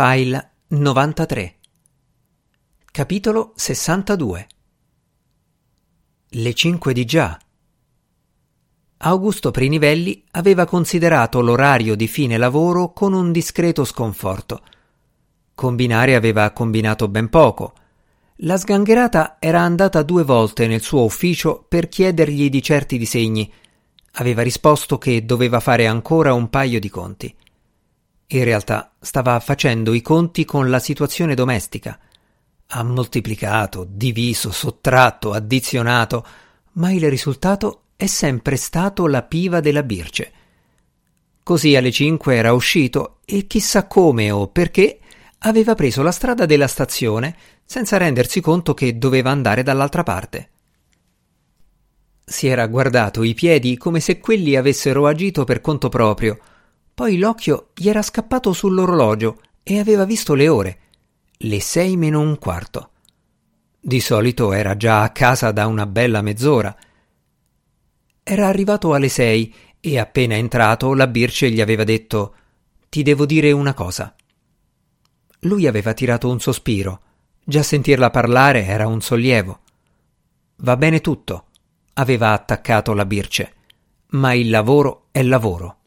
File 93 Capitolo 62 Le cinque di già Augusto Prinivelli aveva considerato l'orario di fine lavoro con un discreto sconforto. Combinare aveva combinato ben poco. La sgangherata era andata due volte nel suo ufficio per chiedergli di certi disegni. Aveva risposto che doveva fare ancora un paio di conti. In realtà stava facendo i conti con la situazione domestica. Ha moltiplicato, diviso, sottratto, addizionato, ma il risultato è sempre stato la piva della birce. Così alle cinque era uscito e chissà come o perché aveva preso la strada della stazione senza rendersi conto che doveva andare dall'altra parte. Si era guardato i piedi come se quelli avessero agito per conto proprio poi l'occhio gli era scappato sull'orologio e aveva visto le ore. Le sei meno un quarto. Di solito era già a casa da una bella mezz'ora. Era arrivato alle sei e appena entrato la Birce gli aveva detto Ti devo dire una cosa. Lui aveva tirato un sospiro. Già sentirla parlare era un sollievo. Va bene tutto, aveva attaccato la Birce, ma il lavoro è lavoro.